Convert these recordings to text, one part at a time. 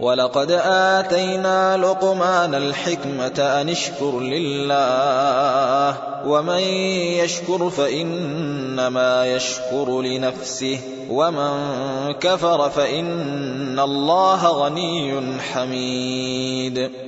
ولقد آتينا لقمان الحكمة أن اشكر لله ومن يشكر فإنما يشكر لنفسه ومن كفر فإن الله غني حميد.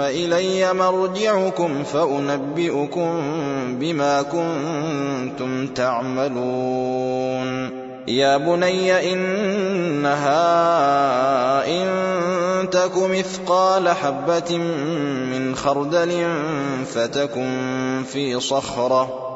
إلي مرجعكم فأنبئكم بما كنتم تعملون. يا بني إنها إن تك مثقال حبة من خردل فتكن في صخرة.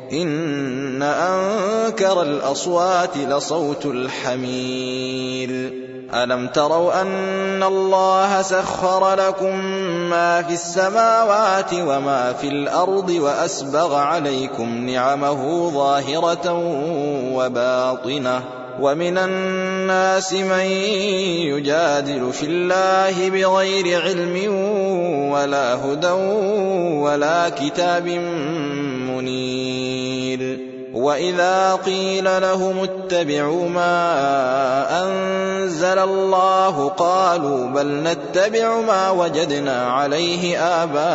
إن أنكر الأصوات لصوت الحمير ألم تروا أن الله سخر لكم ما في السماوات وما في الأرض وأسبغ عليكم نعمه ظاهرة وباطنة ومن الناس من يجادل في الله بغير علم ولا هدى ولا كتاب منير واذا قيل لهم اتبعوا ما انزل الله قالوا بل نتبع ما وجدنا عليه اباءنا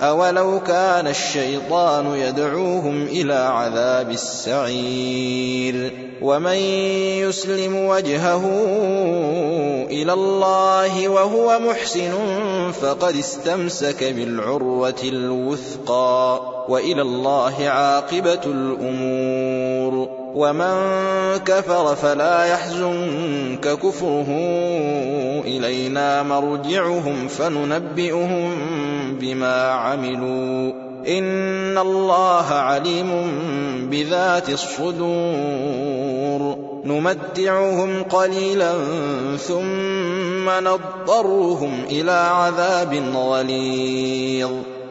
أولو كان الشيطان يدعوهم إلى عذاب السعير ومن يسلم وجهه إلى الله وهو محسن فقد استمسك بالعروة الوثقى وإلى الله عاقبة الأمور. ومن كفر فلا يحزنك كفره. إلينا مرجعهم فننبئهم بما عملوا. إن الله عليم بذات الصدور. نمتعهم قليلا ثم نضطرهم إلى عذاب غليظ.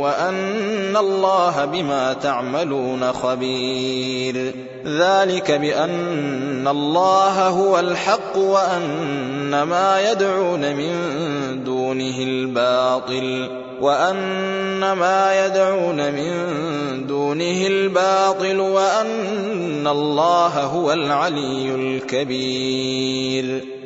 وأن الله بما تعملون خبير. ذلك بأن الله هو الحق وأن ما يدعون من دونه الباطل وأن ما يدعون من دونه الباطل وأن الله هو العلي الكبير.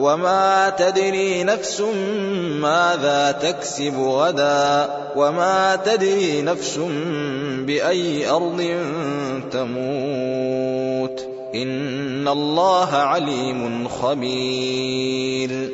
وما تدري نفس ماذا تكسب غدا وما تدري نفس بأي أرض تموت إن الله عليم خبير